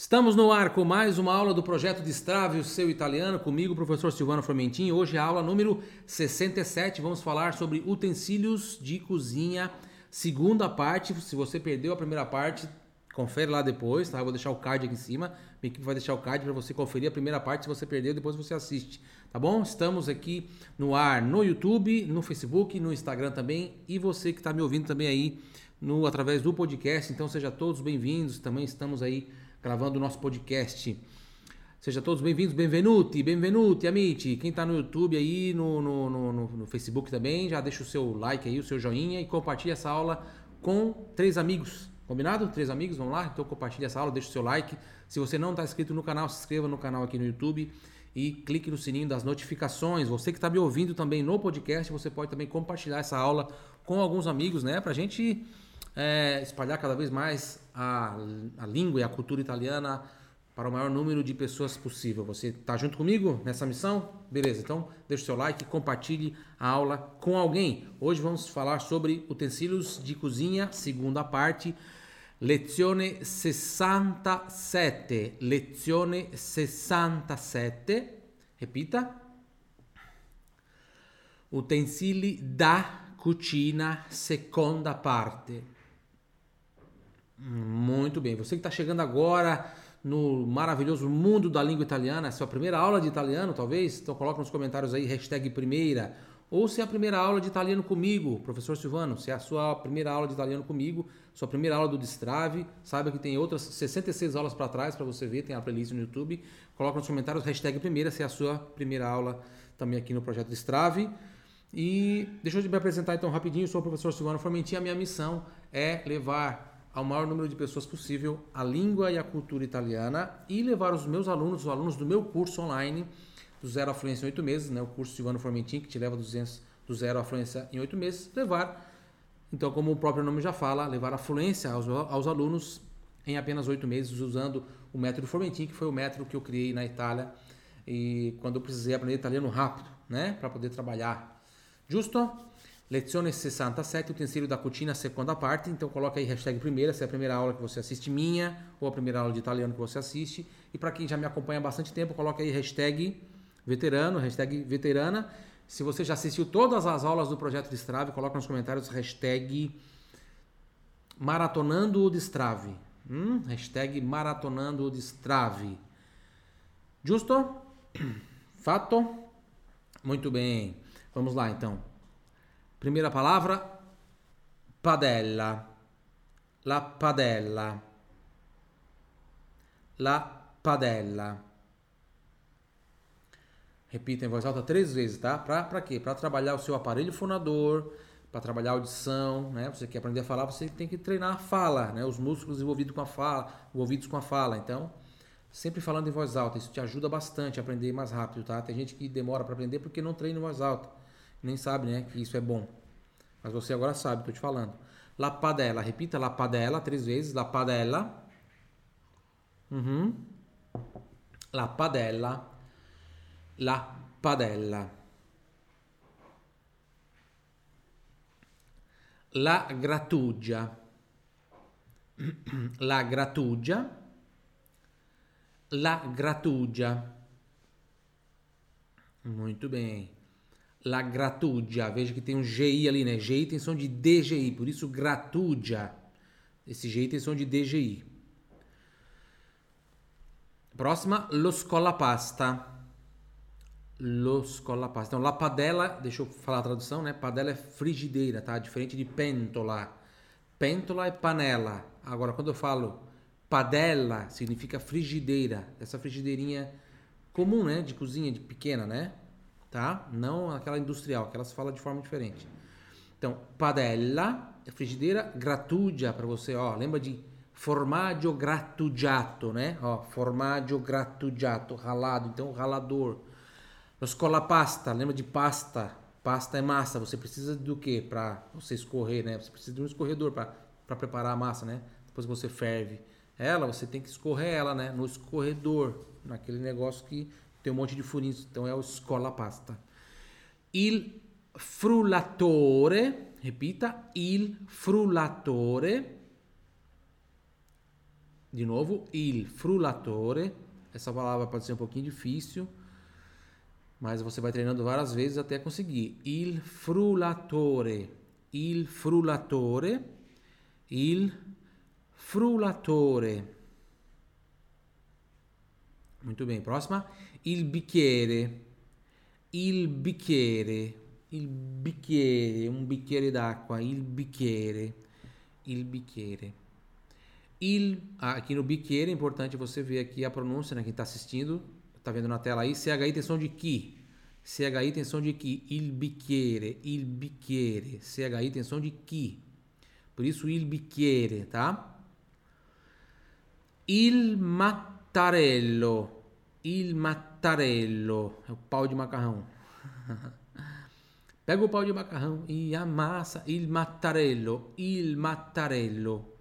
Estamos no ar com mais uma aula do projeto Destrave o seu italiano, comigo, professor Silvano Formentin. Hoje é a aula número 67. Vamos falar sobre utensílios de cozinha, segunda parte. Se você perdeu a primeira parte, confere lá depois, tá? Eu vou deixar o card aqui em cima. Minha equipe vai deixar o card para você conferir a primeira parte. Se você perdeu, depois você assiste, tá bom? Estamos aqui no ar no YouTube, no Facebook, no Instagram também. E você que está me ouvindo também aí no através do podcast. Então, seja todos bem-vindos. Também estamos aí gravando o nosso podcast. Sejam todos bem-vindos, benvenuti, benvenuti, amici. Quem está no YouTube aí, no, no, no, no, Facebook também, já deixa o seu like aí, o seu joinha e compartilha essa aula com três amigos. Combinado? Três amigos, vamos lá? Então compartilha essa aula, deixa o seu like. Se você não está inscrito no canal, se inscreva no canal aqui no YouTube e clique no sininho das notificações. Você que está me ouvindo também no podcast, você pode também compartilhar essa aula com alguns amigos, né? Pra gente é, espalhar cada vez mais a, a língua e a cultura italiana para o maior número de pessoas possível. Você está junto comigo nessa missão? Beleza, então deixe seu like, compartilhe a aula com alguém. Hoje vamos falar sobre utensílios de cozinha, segunda parte, lezione 67. Lezione 67. Repita. Utensili da cucina, seconda parte. Muito bem. Você que está chegando agora no maravilhoso mundo da língua italiana, é sua primeira aula de italiano, talvez? Então coloca nos comentários aí, hashtag primeira. Ou se é a primeira aula de italiano comigo, professor Silvano, se é a sua primeira aula de italiano comigo, sua primeira aula do Destrave, saiba que tem outras 66 aulas para trás para você ver, tem a playlist no YouTube. Coloca nos comentários, hashtag primeira, se é a sua primeira aula também aqui no projeto Destrave. E deixa eu me apresentar então rapidinho, sou o professor Silvano Formentin, a minha missão é levar ao maior número de pessoas possível a língua e a cultura italiana e levar os meus alunos, os alunos do meu curso online, do zero à fluência em oito meses, né, o curso Silvano Formentin, que te leva 200, do zero à fluência em oito meses, levar, então como o próprio nome já fala, levar a fluência aos, aos alunos em apenas oito meses, usando o método Formentin, que foi o método que eu criei na Itália e quando eu precisei aprender italiano rápido, né, para poder trabalhar. Justo? Lezione 67, utensílio da cucina, segunda parte. Então coloca aí hashtag primeira, se é a primeira aula que você assiste minha, ou a primeira aula de italiano que você assiste. E para quem já me acompanha há bastante tempo, coloca aí hashtag veterano, hashtag veterana. Se você já assistiu todas as aulas do projeto Destrave, coloca nos comentários hashtag maratonando o Destrave. Hum? Hashtag maratonando o Destrave. Justo? Fato? Muito bem. Vamos lá então. Primeira palavra, padella. La padella. La padella. Repita em voz alta três vezes, tá? Pra, pra quê? Para trabalhar o seu aparelho fonador, para trabalhar a audição, né? Você quer aprender a falar, você tem que treinar a fala, né? Os músculos envolvidos com a fala, envolvidos com a fala. Então, sempre falando em voz alta, isso te ajuda bastante a aprender mais rápido, tá? Tem gente que demora para aprender porque não treina em voz alta nem sabe, né, que isso é bom. Mas você agora sabe, tô te falando. La padella, repita la padella três vezes, la padella. Uhum. La padella. La padella. La grattugia. La grattugia. La grattugia. Muito bem. La Gratugia. Veja que tem um GI ali, né? GI tem som de DGI, por isso Gratugia. Esse GI tem som de DGI. Próxima, Lo Scolapasta. Lo Scolapasta. Então, la padella, deixa eu falar a tradução, né? Padella é frigideira, tá? Diferente de pentola. Pentola é panela. Agora, quando eu falo padella, significa frigideira. Essa frigideirinha comum, né? De cozinha, de pequena, né? Tá? Não aquela industrial, que elas falam de forma diferente. Então, padella, frigideira, grattugia para você, ó, lembra de formaggio grattugiato, né? Ó, formaggio grattugiato, ralado, então ralador. Escola pasta, lembra de pasta? Pasta é massa, você precisa do que para você escorrer, né? Você precisa de um escorredor para preparar a massa, né? Depois você ferve ela, você tem que escorrer ela, né? No escorredor, naquele negócio que tem um monte de furinhos, então é o scola pasta. Il frullatore, repita, il frullatore. De novo, il frullatore. Essa palavra pode ser um pouquinho difícil, mas você vai treinando várias vezes até conseguir. Il frullatore. Il frullatore. Il frullatore. Muito bem, próxima. Il bicchiere. Il bicchiere. Il bicchiere, um bicchiere d'acqua. Il bicchiere. Il bicchiere. Il, ah, aqui no bicchiere é importante você ver aqui a pronúncia, né? Quem está assistindo, está vendo na tela aí. CHI tem som de qui. CHI tem som de qui. Il bicchiere. Il bicchiere. CHI tem som de qui. Por isso, il bicchiere, tá? Il mattarello. Il mattarello. É o pau de macarrão. Pega o pau de macarrão e amassa. Il mattarello. Il mattarello.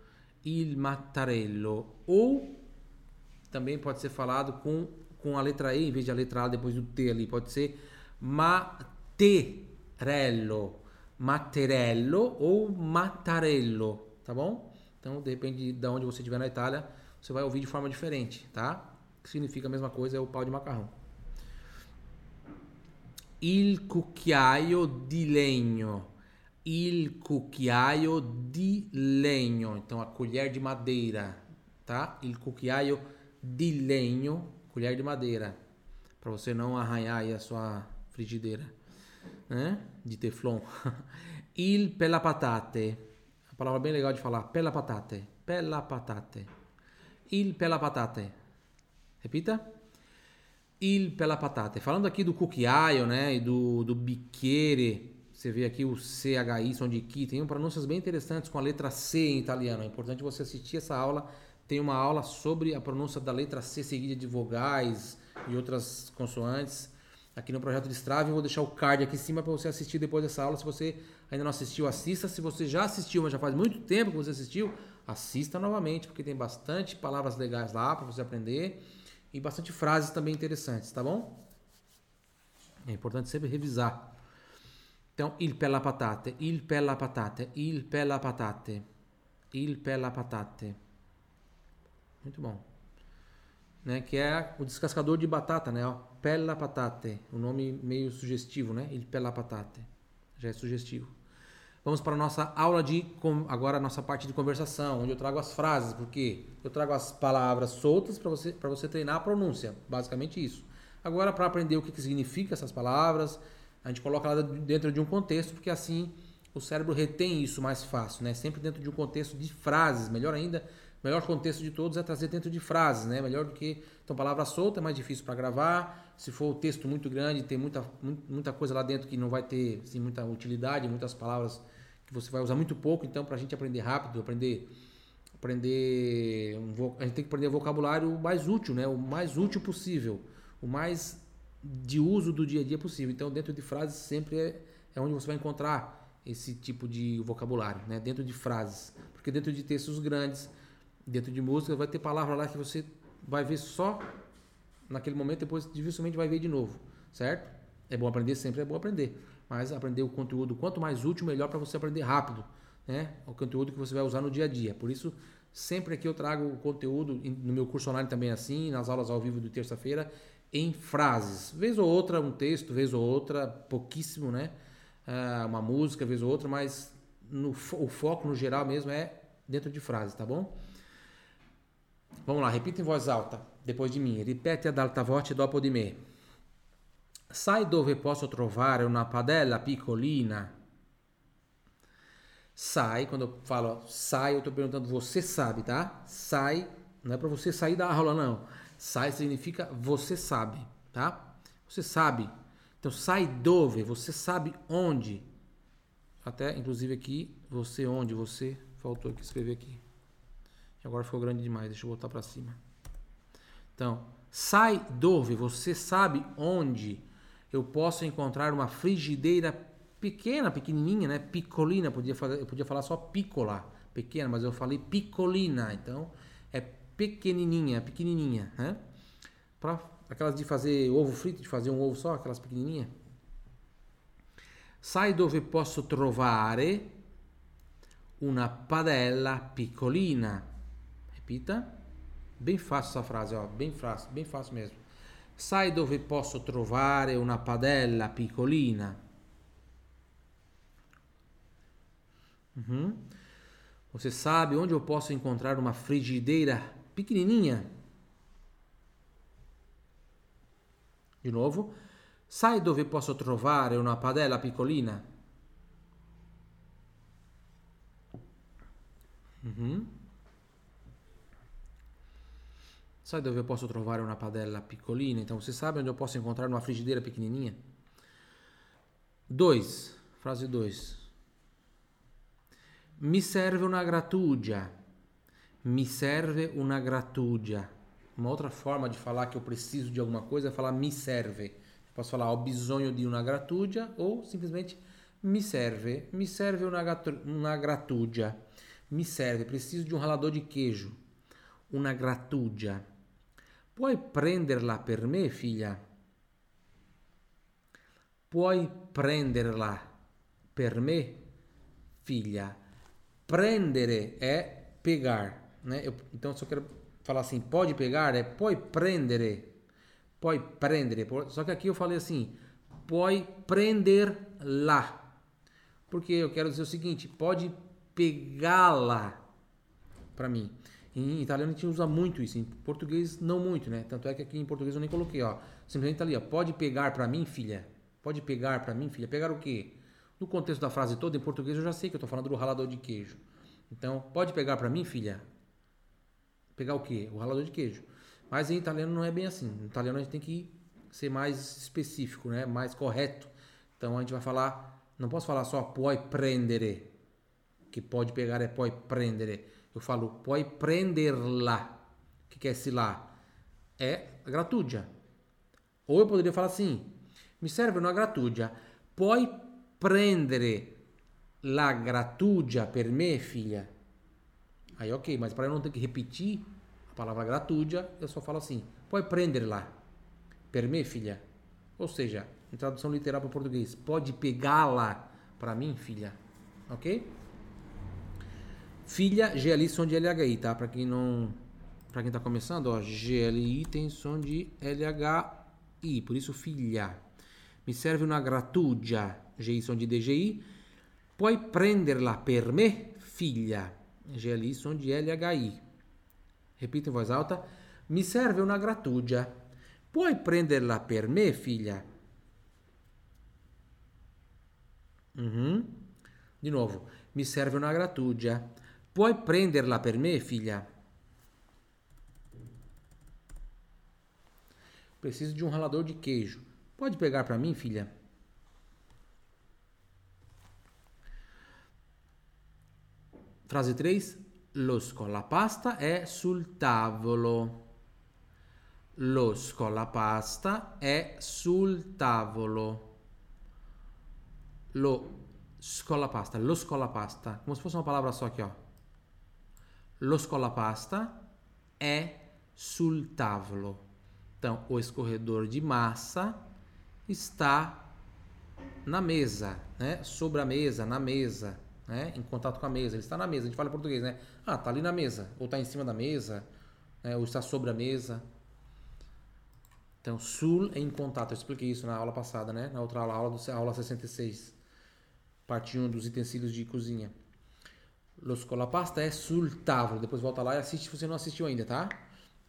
Il mattarello. Ou também pode ser falado com, com a letra E em vez de a letra A depois do T ali. Pode ser materello. Matterello ou mattarello. Tá bom? Então, depende de onde você estiver na Itália você vai ouvir de forma diferente, tá? Que significa a mesma coisa, é o pau de macarrão. Il cucchiaio di legno. Il cucchiaio di legno. Então, a colher de madeira, tá? Il cucchiaio di legno, colher de madeira. Para você não arranhar aí a sua frigideira, né? De teflon. Il pella patate. A palavra bem legal de falar. Pella patate. Pella patate il pela patate. Repita. Il pela patate. Falando aqui do cucchiaio, né, e do, do bicchiere, você vê aqui o CHI, som de que, tem pronúncias bem interessantes com a letra C em italiano. É importante você assistir essa aula. Tem uma aula sobre a pronúncia da letra C seguida de vogais e outras consoantes aqui no projeto de Strava. Eu vou deixar o card aqui em cima para você assistir depois dessa aula. Se você ainda não assistiu, assista. Se você já assistiu, mas já faz muito tempo que você assistiu, assista novamente, porque tem bastante palavras legais lá para você aprender e bastante frases também interessantes, tá bom? É importante sempre revisar. Então, il per la patate, il per la patate, il per la patate, il per la patate. Muito bom. Né, que é o descascador de batata, né? Ó, pella patate, o um nome meio sugestivo, né? Il per la patate. Já é sugestivo. Vamos para a nossa aula de agora a nossa parte de conversação, onde eu trago as frases, porque eu trago as palavras soltas para você para você treinar a pronúncia, basicamente isso. Agora para aprender o que, que significa essas palavras, a gente coloca ela dentro de um contexto, porque assim o cérebro retém isso mais fácil, né? Sempre dentro de um contexto de frases, melhor ainda, melhor contexto de todos é trazer dentro de frases, né? Melhor do que então palavra solta é mais difícil para gravar. Se for o texto muito grande, tem muita, muita coisa lá dentro que não vai ter assim, muita utilidade, muitas palavras que você vai usar muito pouco. Então, para a gente aprender rápido, aprender, aprender, um, a gente tem que aprender vocabulário mais útil, né? O mais útil possível, o mais de uso do dia a dia possível. Então, dentro de frases sempre é, é onde você vai encontrar esse tipo de vocabulário, né? Dentro de frases, porque dentro de textos grandes, dentro de música, vai ter palavra lá que você vai ver só naquele momento, depois dificilmente vai ver de novo, certo? É bom aprender, sempre é bom aprender, mas aprender o conteúdo quanto mais útil, melhor para você aprender rápido, né? O conteúdo que você vai usar no dia a dia. Por isso, sempre aqui eu trago o conteúdo, no meu curso online também é assim, nas aulas ao vivo de terça-feira, em frases. Vez ou outra um texto, vez ou outra, pouquíssimo, né? Uh, uma música, vez ou outra, mas no, o foco no geral mesmo é dentro de frases, tá bom? Vamos lá, repita em voz alta, depois de mim. Ripete ad alta voce dopo di me. Sai dove posso trovare una padella piccolina? Sai, quando eu falo sai, eu estou perguntando, você sabe, tá? Sai, não é para você sair da aula, não. Sai significa você sabe, tá? Você sabe. Então, sai dove, você sabe onde. Até, inclusive aqui, você onde, você, faltou aqui escrever aqui. Agora ficou grande demais, deixa eu voltar para cima. Então, sai dove, você sabe onde eu posso encontrar uma frigideira pequena, pequenininha, né? Piccolina, podia fazer, eu podia falar só piccola, pequena, mas eu falei piccolina, então é pequenininha, pequenininha, né? Para aquelas de fazer ovo frito, de fazer um ovo só, aquelas pequenininhas. Sai dove posso trovare una padella piccolina. Repita. Bem fácil essa frase, ó, bem fácil, bem fácil mesmo. Sai dove posso trovare una padella piccolina? Uhum. Você sabe onde eu posso encontrar uma frigideira pequenininha? De novo. Sai dove posso trovare una padella piccolina? Uhum. Sai dove posso trovare una padella piccolina? Então você sabe onde eu posso encontrar uma frigideira pequenininha? 2. Frase 2. Mi serve una grattugia. Mi serve una grattugia. Uma outra forma de falar que eu preciso de alguma coisa é falar mi serve. Eu posso falar ho bisogno di una grattugia ou simplesmente mi serve. Mi serve una, una grattugia. Mi serve, preciso de um ralador de queijo. Una grattugia. Puoi prenderla per me, figlia? Puoi prenderla per me, figlia? Prendere é pegar, né? Eu, então, eu quero falar assim, pode pegar, é puoi prendere. Puoi prendere. Só que aqui eu falei assim, puoi prender lá. Porque eu quero dizer o seguinte, pode pegá-la para mim. Em italiano a gente usa muito isso, em português não muito, né? Tanto é que aqui em português eu nem coloquei, ó. Simplesmente tá ali, ó. Pode pegar para mim, filha? Pode pegar para mim, filha? Pegar o quê? No contexto da frase toda, em português eu já sei que eu tô falando do ralador de queijo. Então, pode pegar para mim, filha? Pegar o quê? O ralador de queijo. Mas em italiano não é bem assim. Em italiano a gente tem que ser mais específico, né? Mais correto. Então a gente vai falar, não posso falar só puoi prendere, que pode pegar é puoi prendere eu falo puoi prenderla. O que, que é esse lá? É a grattugia. Ou eu poderia falar assim: mi serve una grattugia. Puoi prendere la grattugia per me, filha? Aí, ok, mas para eu não ter que repetir a palavra grattugia, eu só falo assim: puoi prenderla per me, filha? Ou seja, em tradução literal para o português, pode pegá-la para mim, filha? Ok? Filha, GLI som de LHI, tá? Para quem não. Para quem tá começando, ó, GLI tem som de LHI, por isso filha. Mi serve una grattugia, GI som de DGI. Puoi prenderla per me, figlia. GLI som de LHI. Repito em voz alta. Mi serve una grattugia. Puoi prenderla per me, figlia? Uhum. De novo. Mi serve una grattugia. Puoi prenderla per me, filha? Preciso de um ralador de queijo. Pode pegar para mim, filha? Frase 3. Lo scolapasta è sul tavolo. Lo scolapasta è sul tavolo. Lo scolapasta, lo scolapasta, come se fosse uma palavra só aqui, ó. Lo scolapasta é sul tavolo. Então, o escorredor de massa está na mesa, né? Sobre a mesa, na mesa, né? Em contato com a mesa. Ele está na mesa. A gente fala em português, né? Ah, tá ali na mesa. Ou está em cima da mesa, né? ou está sobre a mesa. Então, sul é em contato. Eu expliquei isso na aula passada, né? Na outra aula, aula, do, aula 66. Parte 1 dos utensílios de cozinha. Lo Scolapasta é sul tavolo. Depois volta lá e assiste se você não assistiu ainda, tá?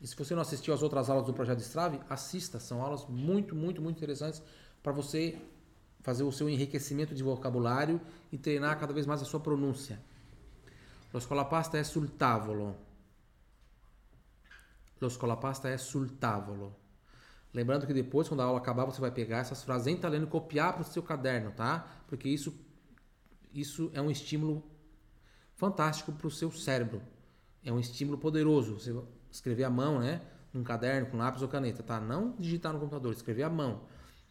E se você não assistiu às outras aulas do Projeto Strave, assista. São aulas muito, muito, muito interessantes para você fazer o seu enriquecimento de vocabulário e treinar cada vez mais a sua pronúncia. Lo Scolapasta é sul tavolo. Lo Scolapasta é sul tavolo. Lembrando que depois, quando a aula acabar, você vai pegar essas frases em italiano e copiar para o seu caderno, tá? Porque isso, isso é um estímulo fantástico para o seu cérebro. É um estímulo poderoso. Você escrever à mão, né? Num caderno, com lápis ou caneta, tá? Não digitar no computador, escrever à mão,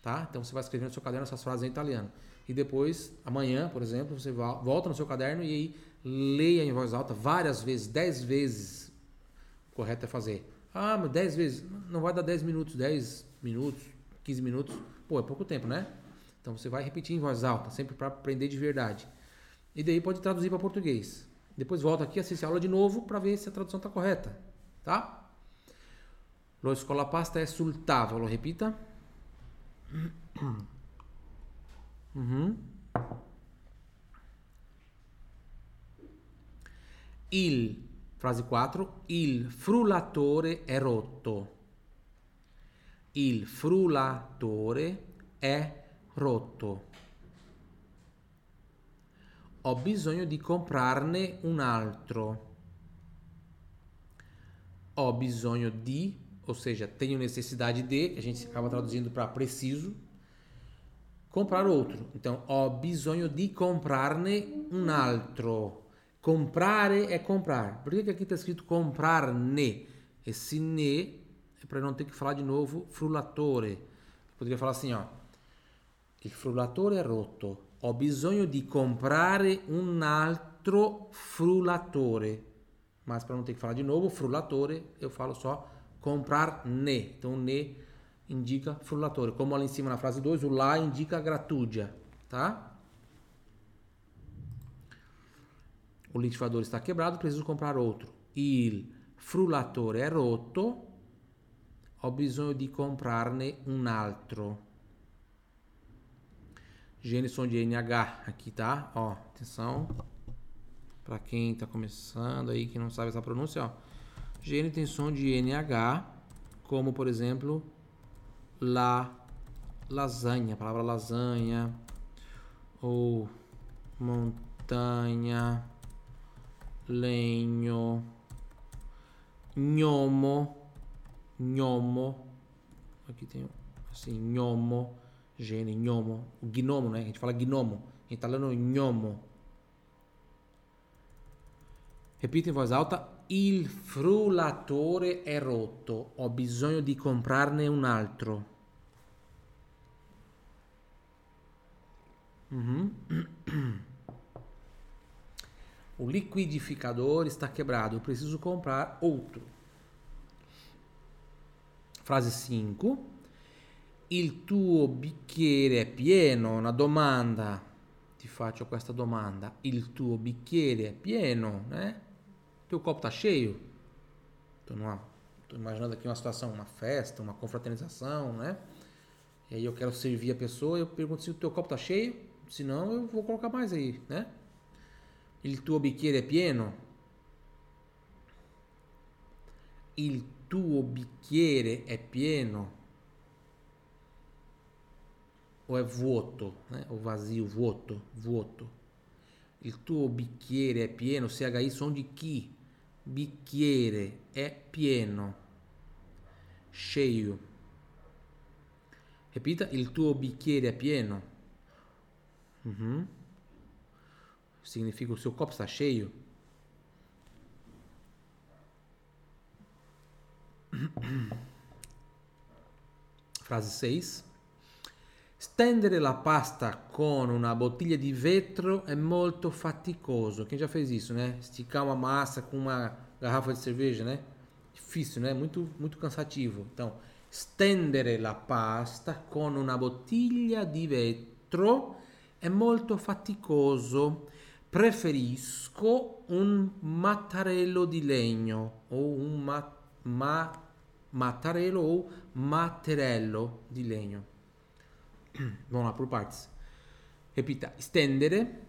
tá? Então você vai escrever no seu caderno essas frases em italiano. E depois, amanhã, por exemplo, você volta no seu caderno e aí leia em voz alta várias vezes, dez vezes. O correto é fazer. Ah, mas dez vezes. Não vai dar dez minutos, dez minutos, quinze minutos. Pô, é pouco tempo, né? Então você vai repetir em voz alta, sempre para aprender de verdade. E daí pode traduzir para português. Depois volta aqui, assiste a aula de novo para ver se a tradução está correta. Tá? Lo scolapasta è sul tavolo, repita. Mhm. Il, frase 4, il frullatore è rotto. Il frullatore è rotto. Ho bisogno di comprarne un altro. Ho bisogno di, ou seja, tenho necessidade de, a gente acaba traduzindo para preciso, comprar outro. Então, ho bisogno di comprarne un altro. Comprare é comprar. Por que, aqui está escrito comprar ne? Esse ne é para não ter que falar de novo frullatore. Poderia falar assim, ó. Il frullatore è rotto. Ho bisogno di comprare un altro frullatore. Mas para não ter que falar de novo, frullatore, eu falo só comprar ne. Então, ne indica frullatore. Como lá em cima na frase 2, o lá indica gratudia, tá? O liquidificador está quebrado, preciso comprar outro. Il frullatore è rotto, ho bisogno di comprarne un altro. Gênison de NH aqui, tá? Ó, atenção. Para quem tá começando aí, que não sabe essa pronúncia, ó. Gênero tem som de NH, como por exemplo, la lasanha, a palavra lasanha, ou montanha, legno, gnomo, gnomo, aqui tem assim, gnomo, gene, gnomo, o gnomo, né? A gente fala gnomo, em italiano gnomo. Repita em voz alta, il frullatore è rotto, ho bisogno di comprarne un altro. Uhum. O liquidificador está quebrado, eu preciso comprar outro. Frase 5. Il tuo bicchiere è pieno? Una domanda. Ti faccio questa domanda. Il tuo bicchiere è pieno, né? Teu copo tá cheio? Tô, numa, tô imaginando aqui uma situação, uma festa, uma confraternização, né? E aí eu quero servir a pessoa, eu pergunto se o teu copo tá cheio, se não eu vou colocar mais aí, né? Il tuo bicchiere è pieno? Il tuo bicchiere è pieno? O è vuoto? Eh? O vazio, vuoto, vuoto. Il tuo bicchiere è pieno? CHI som di chi? Bicchiere è pieno. Cheio. Repita, il tuo bicchiere è pieno. Uhum significa o seu copo está cheio. Frase 6. Stendere la pasta con una bottiglia di vetro è molto faticoso. Quem já fez isso, né? Esticar uma massa com uma garrafa de cerveja, né? Difícil, né? Muito, muito cansativo. Então, stendere la pasta con una bottiglia di vetro è molto faticoso. preferisco un mattarello di legno o un ma, ma, mattarello o matterello di legno. Vamos lá por partes. Repita: stendere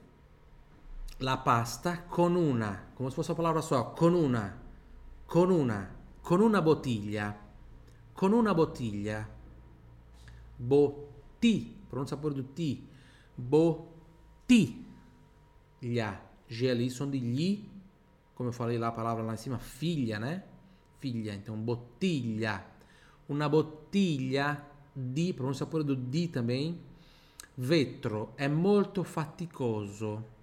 la pasta con una, come se fosse una parola só, con una, con una, con una bottiglia, con una bottiglia. Botti, pronuncia pure do ti. Botti Lha. G ali som de li, como eu falei lá a palavra lá em cima, filha, né? Filha, então botilha. Una bottiglia di, pronuncia pure di também. Vetro è molto faticoso.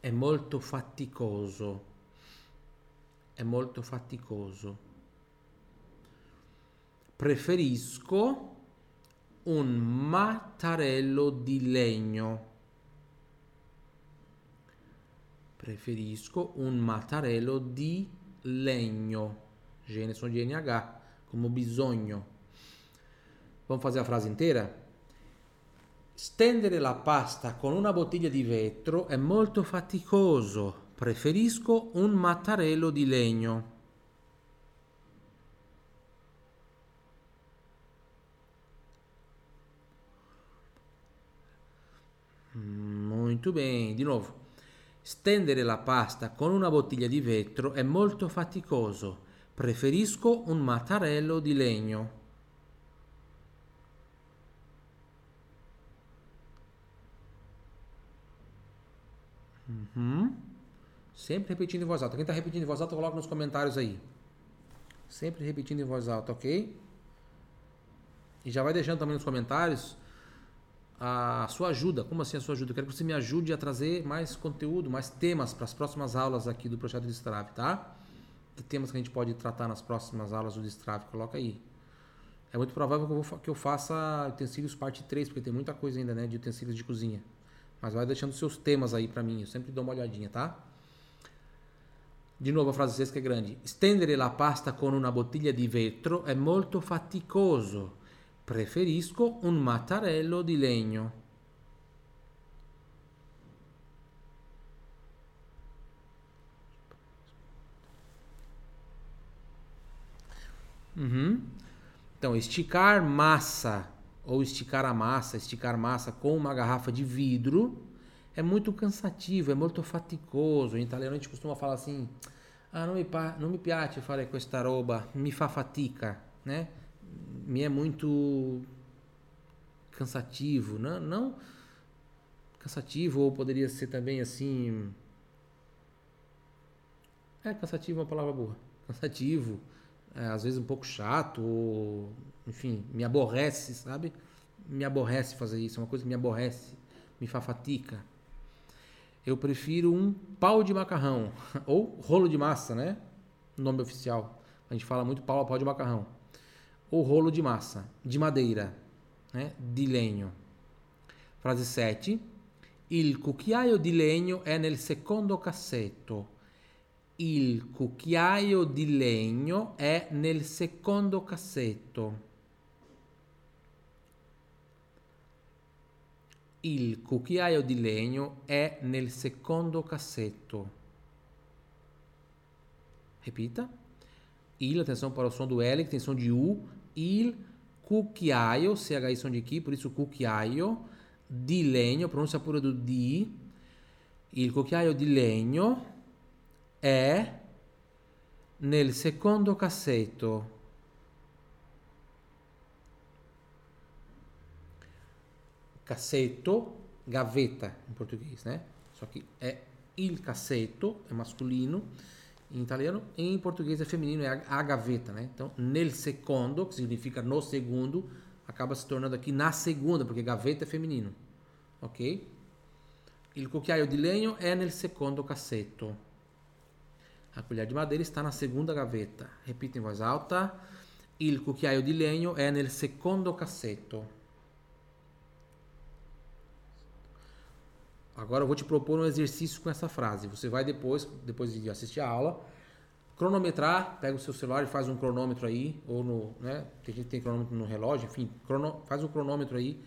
È molto faticoso. È molto faticoso. Preferisco un mattarello di legno. Preferisco un mattarello di legno. Gene sono de NH, como bisogno. Vamos fazer a frase inteira? Stendere la pasta con una bottiglia di vetro è molto faticoso. Preferisco un mattarello di legno. Molto bene, di nuovo. Stendere la pasta con una bottiglia di vetro è molto faticoso. Preferisco un mattarello di legno. Uhum. Sempre repetindo em voz alta. Quem está repetindo em voz alta, coloca nos comentários aí. Sempre repetindo em voz alta, ok? E já vai deixando também nos comentários a sua ajuda. Como assim a sua ajuda? Eu quero que você me ajude a trazer mais conteúdo, mais temas para as próximas aulas aqui do projeto Destrave, tá? Que temas que a gente pode tratar nas próximas aulas do Destrave? Coloca aí. É muito provável que eu, vou, que eu faça utensílios parte 3, porque tem muita coisa ainda, né, de utensílios de cozinha. Mas vai deixando seus temas aí para mim, eu sempre dou uma olhadinha, tá? De novo a frase sexta é grande. Stendere la pasta con una bottiglia di vetro è molto faticoso. Preferisco un mattarello di legno. Uhum. Então, esticar massa ou esticar a massa, esticar massa com uma garrafa de vidro é muito cansativo, é muito faticoso. Em italiano a gente costuma falar assim: ah, não me, não me piace fare questa roba, mi fa fatica, né? Me é muito cansativo, não, não cansativo, ou poderia ser também assim. É, cansativo é uma palavra boa. Cansativo, é, às vezes um pouco chato, ou enfim, me aborrece, sabe? Me aborrece fazer isso, é uma coisa que me aborrece, me fafatica. Eu prefiro um pau de macarrão, ou rolo de massa, né? Nome oficial. A gente fala muito pau a pau de macarrão. Ou rolo de massa, de madeira, né? De legno. Frase 7. Il cucchiaio di legno è nel secondo cassetto. Il cucchiaio di legno è nel secondo cassetto. Il cucchiaio di legno è nel secondo cassetto. Repita. Il, atenção para o som do L, som de U. Il cucchiaio, CHI som de aqui, por isso cucchiaio, di legno, pronúncia pura do di. Il cucchiaio di legno è nel secondo cassetto. cassetto, gaveta em português, né? Só que é il cassetto, é masculino em italiano, em português é feminino, é a, gaveta, né? Então, nel secondo, que significa no segundo, acaba se tornando aqui na segunda, porque gaveta é feminino, ok? Il cucchiaio di legno è nel secondo cassetto. A colher de madeira está na segunda gaveta. Repita em voz alta. Il cucchiaio di legno è nel secondo cassetto. Agora eu vou te propor um exercício com essa frase. Você vai depois, depois de assistir a aula, cronometrar, pega o seu celular e faz um cronômetro aí, ou no, né? Tem gente que tem cronômetro no relógio, enfim, crono, faz um cronômetro aí,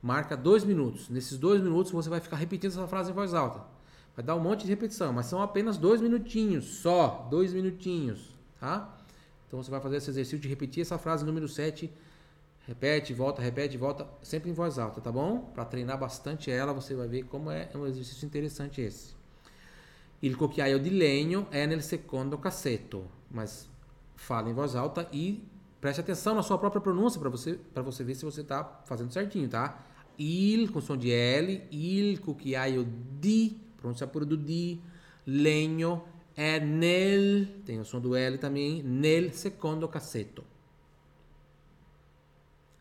marca dois minutos. Nesses dois minutos você vai ficar repetindo essa frase em voz alta. Vai dar um monte de repetição, mas são apenas dois minutinhos, só dois minutinhos, tá? Então você vai fazer esse exercício de repetir essa frase número 7 Repete, volta, repete, volta, sempre em voz alta, tá bom? Para treinar bastante ela, você vai ver como é um exercício interessante esse. Il cucchiaio di legno è nel secondo cassetto, mas fala em voz alta e preste atenção na sua própria pronúncia para você para você ver se você está fazendo certinho, tá? Il com som de L, il cucchiaio di, pronúncia pura do di, legno é nel, tem o som do L também, nel secondo cassetto.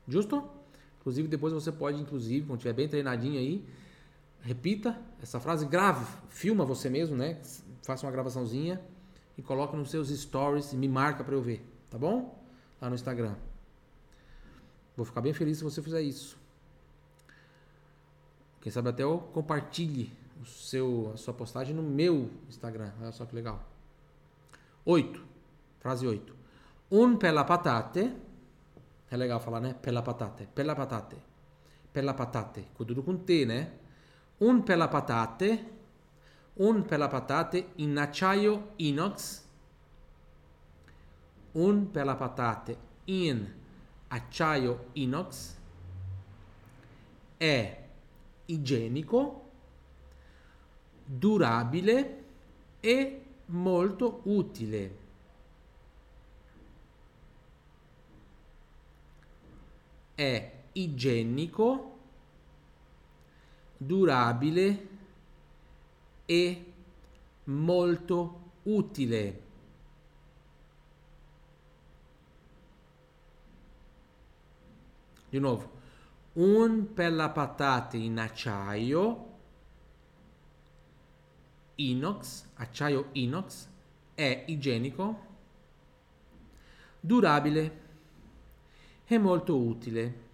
Justo? Inclusive, depois você pode, inclusive, quando estiver bem treinadinho aí, repita essa frase, grave, filma você mesmo, né? Faça uma gravaçãozinha e coloque nos seus stories e me marca para eu ver, tá bom? Lá no Instagram. Vou ficar bem feliz se você fizer isso. Quem sabe até eu compartilhe o seu, a sua postagem no meu Instagram. Olha só que legal. 8. Frase 8. Un per la patate é legal falar, né? Pela patate. Pela patate. Pela patate. Com tudo com T, né? Un pela patate. Un pela patate in acciaio inox. Un pela patate in acciaio inox. È igienico. Durabile e molto utile. È igienico, durabile e molto utile. Di nuovo, un per la patata in acciaio inox, acciaio inox, è igienico, durabile e molto utile.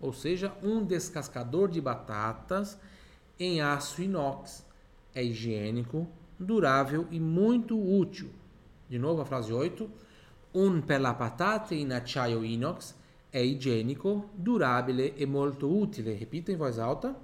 Ou seja, um descascador de batatas em aço inox é higiênico, durável e muito útil. De novo a frase 8. Un per la patata in acciaio inox è igienico, durabile e molto utile. Repita in voz alta.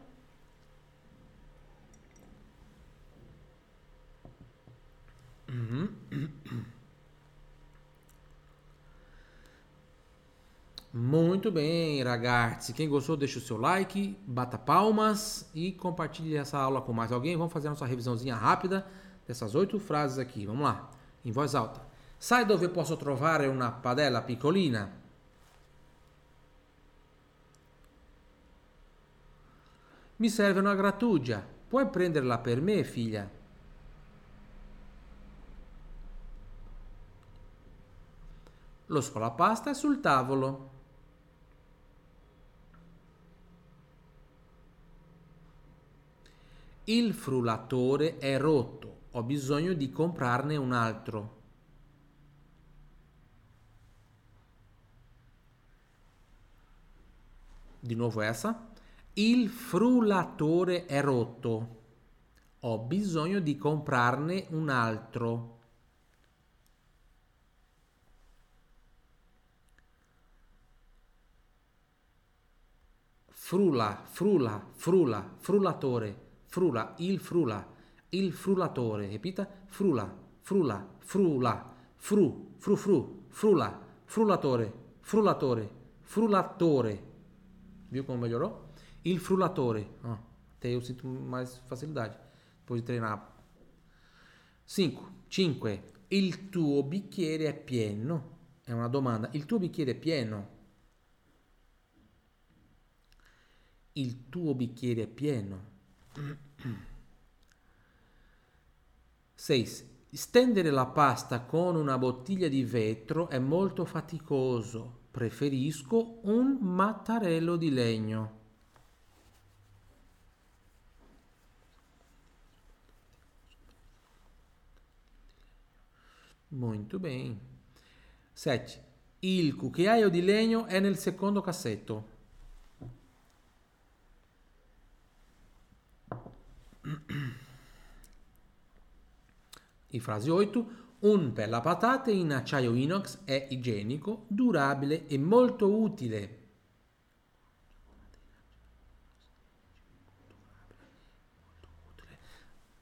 Muito bem, ragazzi. Quem gostou, deixa o seu like, bata palmas e compartilhe essa aula com mais alguém. Vamos fazer a nossa revisãozinha rápida dessas oito frases aqui. Vamos lá, em voz alta. Sai dove posso trovare una padella piccolina? Mi serve una grattugia. Puoi prenderla per me, figlia? Lo scolapasta è sul tavolo. Il frullatore è rotto, ho bisogno di comprarne un altro. Di nuovo essa. Il frullatore è rotto. Ho bisogno di comprarne un altro. Frula, frula, frula, frullatore frula, il frula, il frullatore, ripeta, frula, frula, frula, fru, fru fru, frula, frullatore, frullatore, frullatore. Viu como melhorou? Il frullatore. Ah, até eu sinto mais facilidade depois de treinar. 5. 5. Il tuo bicchiere è pieno? È una domanda. Il tuo bicchiere è pieno? Il tuo bicchiere è pieno? 6. Stendere la pasta con una bottiglia di vetro è molto faticoso. Preferisco un mattarello di legno. Muito bem. 7. Il cucchiaio di legno è nel secondo cassetto. In frase 8, un per la patate in acciaio inox è igienico, durabile e molto utile.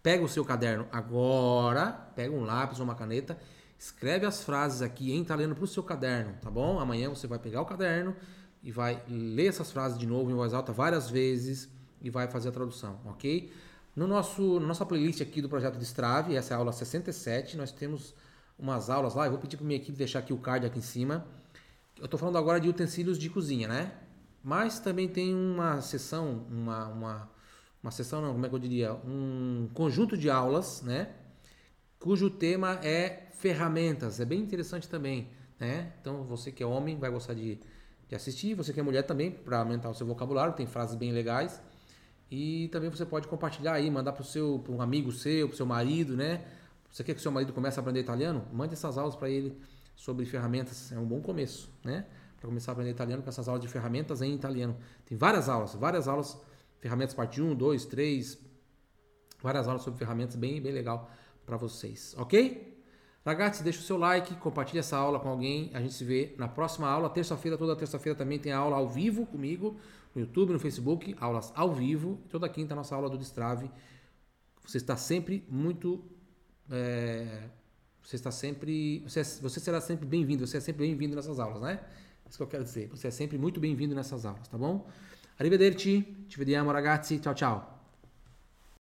Pega o seu caderno agora, pega um lápis ou uma caneta, escreve as frases aqui em italiano para o seu caderno, tá bom? Amanhã você vai pegar o caderno e vai ler essas frases de novo em voz alta várias vezes e vai fazer a tradução, ok? No nosso, nossa playlist aqui do projeto Destrave, essa é a aula 67, nós temos umas aulas lá. Eu vou pedir para minha equipe deixar aqui o card aqui em cima. Eu estou falando agora de utensílios de cozinha, né? Mas também tem uma sessão, uma, uma, uma sessão não, como é que eu diria? Um conjunto de aulas, né? Cujo tema é ferramentas. É bem interessante também, né? Então você que é homem vai gostar de, de assistir, você que é mulher também, para aumentar o seu vocabulário, tem frases bem legais. E também você pode compartilhar aí, mandar para seu pra um amigo seu, para o seu marido, né? Você quer que seu marido comece a aprender italiano? Mande essas aulas para ele sobre ferramentas. É um bom começo, né? Para começar a aprender italiano com essas aulas de ferramentas em italiano. Tem várias aulas, várias aulas, ferramentas parte 1, 2, 3, várias aulas sobre ferramentas bem, bem legal para vocês, ok? Ragazzi, deixa o seu like, compartilha essa aula com alguém. A gente se vê na próxima aula. Terça-feira, toda terça-feira também tem aula ao vivo comigo no YouTube, no Facebook, aulas ao vivo. Toda quinta, nossa aula do Destrave. Você está sempre muito. É, você está sempre. Você, é, você será sempre bem-vindo. Você é sempre bem-vindo nessas aulas, né? É isso que eu quero dizer. Você é sempre muito bem-vindo nessas aulas, tá bom? Arrivederci. Ci vediamo ragazzi. Ciao ciao.